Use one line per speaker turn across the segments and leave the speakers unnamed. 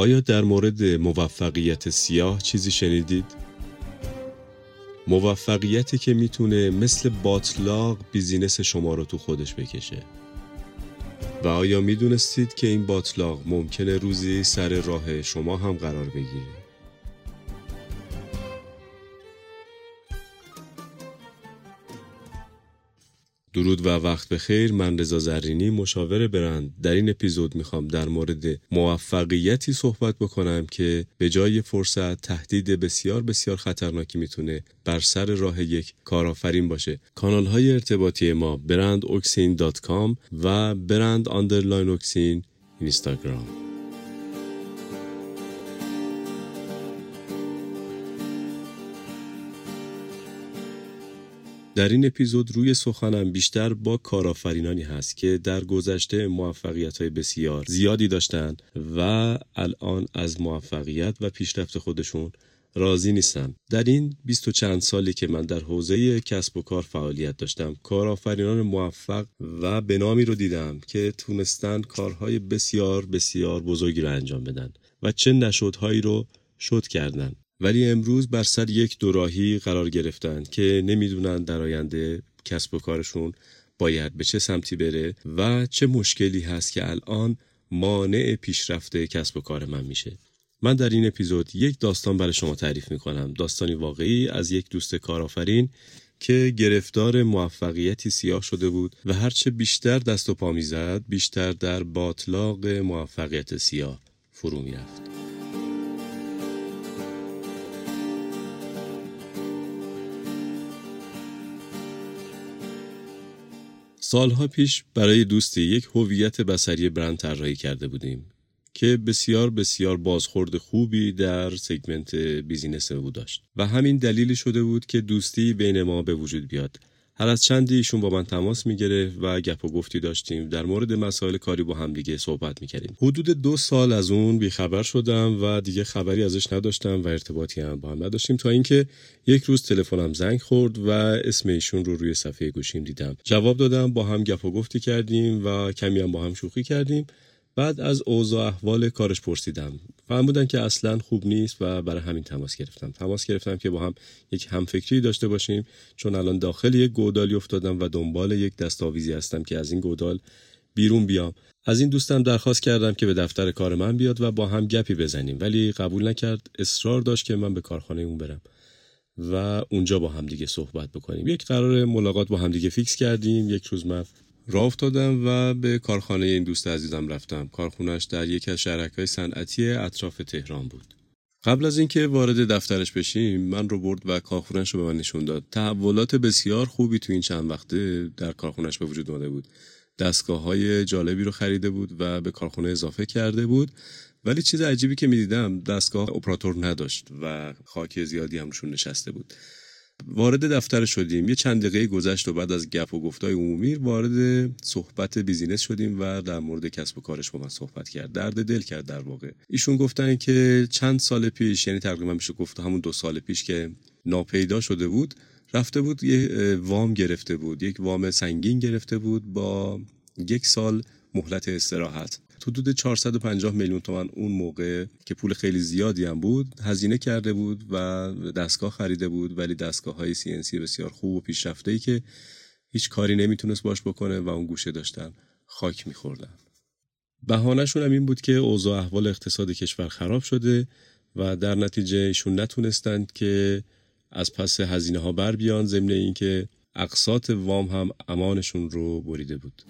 آیا در مورد موفقیت سیاه چیزی شنیدید؟ موفقیتی که می‌تونه مثل باطلاق بیزینس شما رو تو خودش بکشه و آیا می‌دونستید که این باطلاق ممکنه روزی سر راه شما هم قرار بگیره؟ درود و وقت بخیر من رضا زرینی مشاور برند. در این اپیزود می‌خوام در مورد موفقیتی صحبت بکنم که به جای فرصت تهدید بسیار بسیار خطرناکی می‌تونه بر سر راه یک کارآفرین باشه. کانال های ارتباطی ما برند و برند آندرلاین اوکسین اینستاگرام. در این اپیزود روی سخنم بیشتر با کارآفرینانی هست که در گذشته موفقیت های بسیار زیادی داشتند و الان از موفقیت و پیشرفت خودشون راضی نیستن. در این بیست و چند سالی که من در حوزه کسب و کار فعالیت داشتم کارآفرینان موفق و به نامی رو دیدم که تونستن کارهای بسیار بسیار بزرگی رو انجام بدن و چه نشودهایی رو شد کردن. ولی امروز بر سر یک دوراهی قرار گرفتن که نمی‌دونن در آینده کسب و کارشون باید به چه سمتی بره و چه مشکلی هست که الان مانع پیشرفت کسب و کار من میشه. من در این اپیزود یک داستان برای شما تعریف می‌کنم. داستانی واقعی از یک دوست کارآفرین که گرفتار موفقیتی سیاه شده بود و هرچه بیشتر دست و پا می‌زد بیشتر در باطلاق موفقیت سیاه فرو می‌رفت. سالها پیش برای دوستی یک هویت بصری برند طراحی کرده بودیم که بسیار بسیار بازخورد خوبی در segment business او داشت و همین دلیلی شده بود که دوستی بین ما به وجود بیاد. هر از چندی ایشون با من تماس می‌گرفت و گپ و گفتی داشتیم. در مورد مسائل کاری با هم دیگه صحبت می‌کردیم. حدود دو سال از اون بیخبر شدم و دیگه خبری ازش نداشتم و ارتباطی هم با هم نداشتیم تا اینکه یک روز تلفنم زنگ خورد و اسم ایشون رو روی صفحه گوشیم دیدم. جواب دادم با هم گپ و گفتی کردیم و کمی هم با هم شوخی کردیم. بعد از اوضاع احوال کارش پرسیدم. فهمودن که اصلا خوب نیست و برای همین تماس گرفتم. تماس گرفتم که با هم یک همفکری داشته باشیم. چون الان داخل یک گودالی افتادم و دنبال یک دستاویزی هستم که از این گودال بیرون بیام. از این دوستم درخواست کردم که به دفتر کار من بیاد و با هم گپی بزنیم. ولی قبول نکرد. اصرار داشت که من به کارخانه اون برم. و اونجا با هم دیگه صحبت بکنیم. یک قرار ملاقات با هم دیگه فیکس کردیم. یک روز من راه افتادم و به کارخانه این دوست عزیزم رفتم. کارخونش در یکی از شهرک‌های صنعتی اطراف تهران بود. قبل از اینکه وارد دفترش بشیم من رو برد و کارخونهش رو به من نشون داد. تحولات بسیار خوبی تو این چند وقته در کارخونهش به وجود اومده بود. دستگاه های جالبی رو خریده بود و به کارخونه اضافه کرده بود. ولی چیز عجیبی که می‌دیدم دستگاه اپراتور نداشت و خاک زیادی هم روشون نشسته بود. وارد دفتر شدیم. یه چند دقیقه گذشت و بعد از گپ و گفتای عمومی وارد صحبت بیزینس شدیم و در مورد کسب و کارش با من صحبت کرد. درد دل کرد در واقع. ایشون گفتن که چند سال پیش یعنی تقریبا میشه گفت همون دو سال پیش که ناپیدا شده بود رفته بود یه وام گرفته بود. یک وام سنگین گرفته بود با یک سال مهلت استراحت. حدود 450 میلیون تومن اون موقع که پول خیلی زیادی هم بود هزینه کرده بود و دستگاه خریده بود ولی دستگاه های CNC بسیار خوب و پیشرفته ای که هیچ کاری نمی‌تونست باش بکنه و اون گوشه داشتن خاک میخوردن. بهانهشون هم این بود که اوضاع احوال اقتصاد کشور خراب شده و در نتیجه ایشون نتونستند که از پس هزینه ها بر بیان ضمن اینکه اقساط وام هم امانشون رو بریده بود.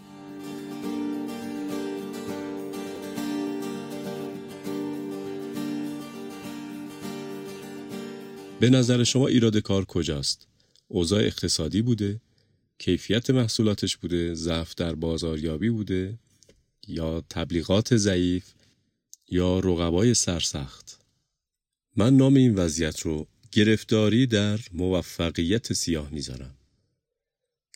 به نظر شما ایراد کار کجاست؟ اوضاع اقتصادی بوده؟ کیفیت محصولاتش بوده؟ ضعف در بازاریابی بوده؟ یا تبلیغات ضعیف؟ یا رقبای سرسخت؟ من نام این وضعیت رو گرفتاری در موفقیت سیاه می‌ذارم.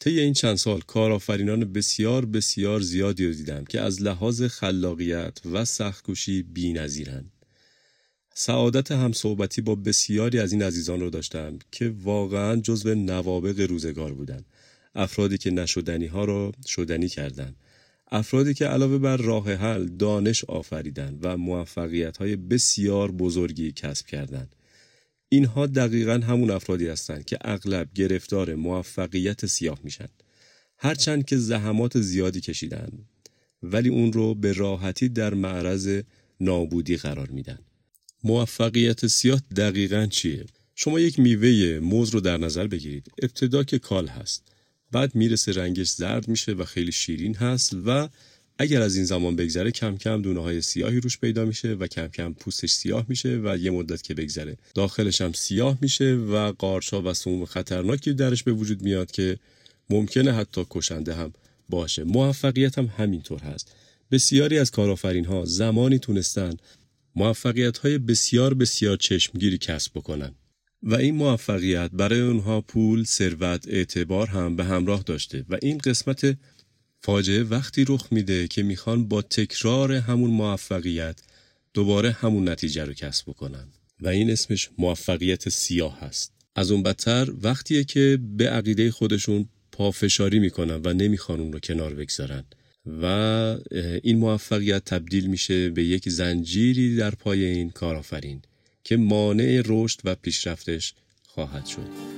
طی این چند سال کارآفرینان بسیار بسیار زیادی رو دیدم که از لحاظ خلاقیت و سختکوشی بی‌نظیرند. سعادت همصحبتی با بسیاری از این عزیزان رو داشتم که واقعا جزو نوابق روزگار بودند. افرادی که نشدنی ها را شدنی کردند. افرادی که علاوه بر راه حل دانش آفریدن و موفقیت های بسیار بزرگی کسب کردند. اینها دقیقا همون افرادی هستند که اغلب گرفتار موفقیت سیاه میشن. هرچند که زحمات زیادی کشیدن ولی اون رو به راحتی در معرض نابودی قرار میدن. موفقیت سیاه دقیقا چیه؟ شما یک میوه موز رو در نظر بگیرید. ابتدا که کال هست. بعد می‌رسه رنگش زرد میشه و خیلی شیرین هست و اگر از این زمان بگذره کم کم دونه های سیاهی روش پیدا میشه و کم کم پوستش سیاه میشه و یه مدت که بگذره داخلش هم سیاه میشه و قارچا و سموم خطرناکی درش به وجود میاد که ممکنه حتی کشنده هم باشه موفقیت هم همینطور هست بسیاری از کارآفرین ها زمانی تونستن موفقیت های بسیار بسیار چشمگیری کسب بکنن و این موفقیت برای اونها پول، ثروت، اعتبار هم به همراه داشته و این قسمت فاجعه وقتی رخ میده که می‌خوان با تکرار همون موفقیت دوباره همون نتیجه رو کسب بکنن. و این اسمش موفقیت سیاه هست از اون بدتر وقتیه که به عقیده خودشون پافشاری می‌کنن و نمی‌خوان اون رو کنار بگذارن. و این موفقیت تبدیل میشه به یک زنجیری در پای این کارآفرین که مانع رشد و پیشرفتش خواهد شد.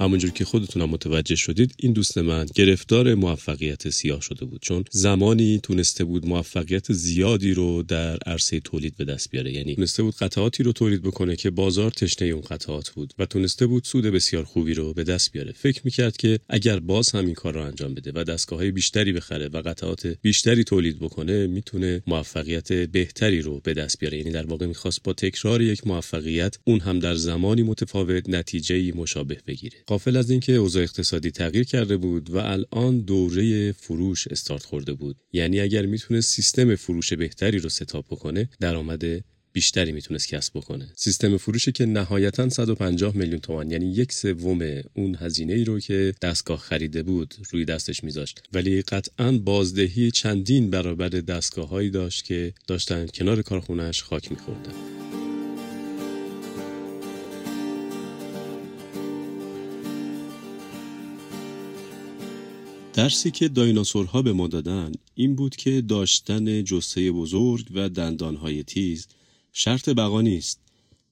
همونجور که خودتون هم متوجه شدید این دوست من گرفتار موفقیت سیاه شده بود. چون زمانی تونسته بود موفقیت زیادی رو در عرصه تولید به دست بیاره. یعنی تونسته بود قطعاتی رو تولید بکنه که بازار تشنه اون قطعات بود و تونسته بود سود بسیار خوبی رو به دست بیاره. فکر می‌کرد که اگر باز همین کار رو انجام بده و دستگاه های بیشتری بخره و قطعات بیشتری تولید بکنه می‌تونه موفقیت بهتری رو به دست بیاره. یعنی در واقع می‌خواست با تکرار یک موفقیت اون هم در زمانی متفاوت نتیجه مشابه بگیره. قافل از اینکه اوضاع اقتصادی تغییر کرده بود و الان دوره فروش استارت خورده بود. یعنی اگر می‌تونه سیستم فروش بهتری رو ستاپ بکنه درآمد بیشتری می‌تونست کسب بکنه. سیستم فروشی که نهایتا 150 میلیون تومان یعنی یک سوم اون هزینه ای رو که دستگاه خریده بود روی دستش میذاشت. ولی قطعا بازدهی چندین برابر دستگاه هایی داشت که داشتن کنار کارخونهش خاک میخوردن. درسی که دایناسورها به ما دادن این بود که داشتن جسه بزرگ و دندانهای تیز شرط بقا نیست.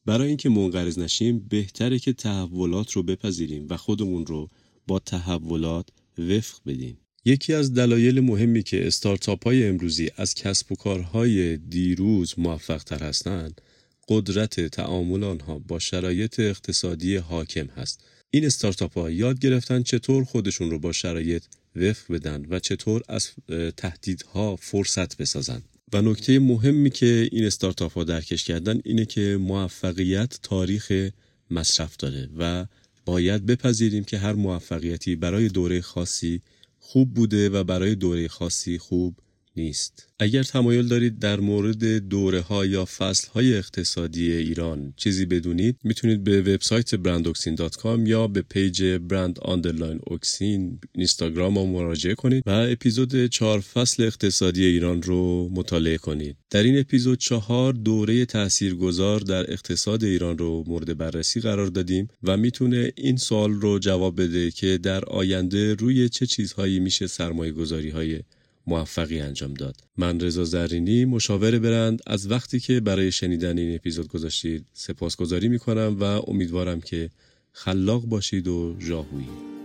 برای اینکه منقرض نشیم بهتره که تحولات رو بپذیریم و خودمون رو با تحولات وفق بدیم. یکی از دلایل مهمی که استارتاپ های امروزی از کسب و کارهای دیروز موفق تر هستند قدرت تعامل آنها با شرایط اقتصادی حاکم هست. این استارتاپ ها یاد گرفتن چطور خودشون رو با شرایط وفق بدن و چطور از تهدیدها فرصت بسازن. و نکته مهمی که این استارتاپ ها درکش کردن اینه که موفقیت تاریخ مصرف داره و باید بپذیریم که هر موفقیتی برای دوره خاصی خوب بوده و برای دوره خاصی خوب نیست. اگر تمایل دارید در مورد دوره ها یا فصل های اقتصادی ایران چیزی بدونید می‌تونید به وبسایت brandoxin.com یا به page brand underline oxin اینستاگرام رو مراجعه کنید و اپیزود چهار فصل اقتصادی ایران رو مطالعه کنید. در این اپیزود چهار دوره تاثیرگذار در اقتصاد ایران رو مورد بررسی قرار دادیم و می‌تونه این سوال رو جواب بده که در آینده روی چه چیزهایی میشه سرمایه گذاری های موفقی انجام داد. من رضا زرینی مشاور برند از وقتی که برای شنیدن این اپیزود گذاشتید سپاسگزاری می‌کنم و امیدوارم که خلاق باشید و ژاهویی